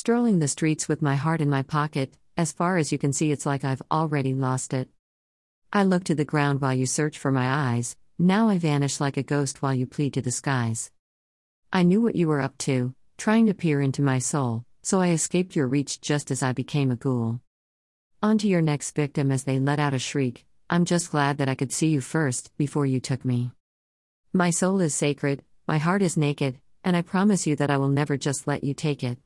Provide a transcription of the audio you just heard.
Strolling the streets with my heart in my pocket, as far as you can see, it's like I've already lost it. I look to the ground while you search for my eyes, now I vanish like a ghost while you plead to the skies. I knew what you were up to, trying to peer into my soul, so I escaped your reach just as I became a ghoul. On to your next victim as they let out a shriek. I'm just glad that I could see you first, before you took me. My soul is sacred, my heart is naked, and I promise you that I will never just let you take it.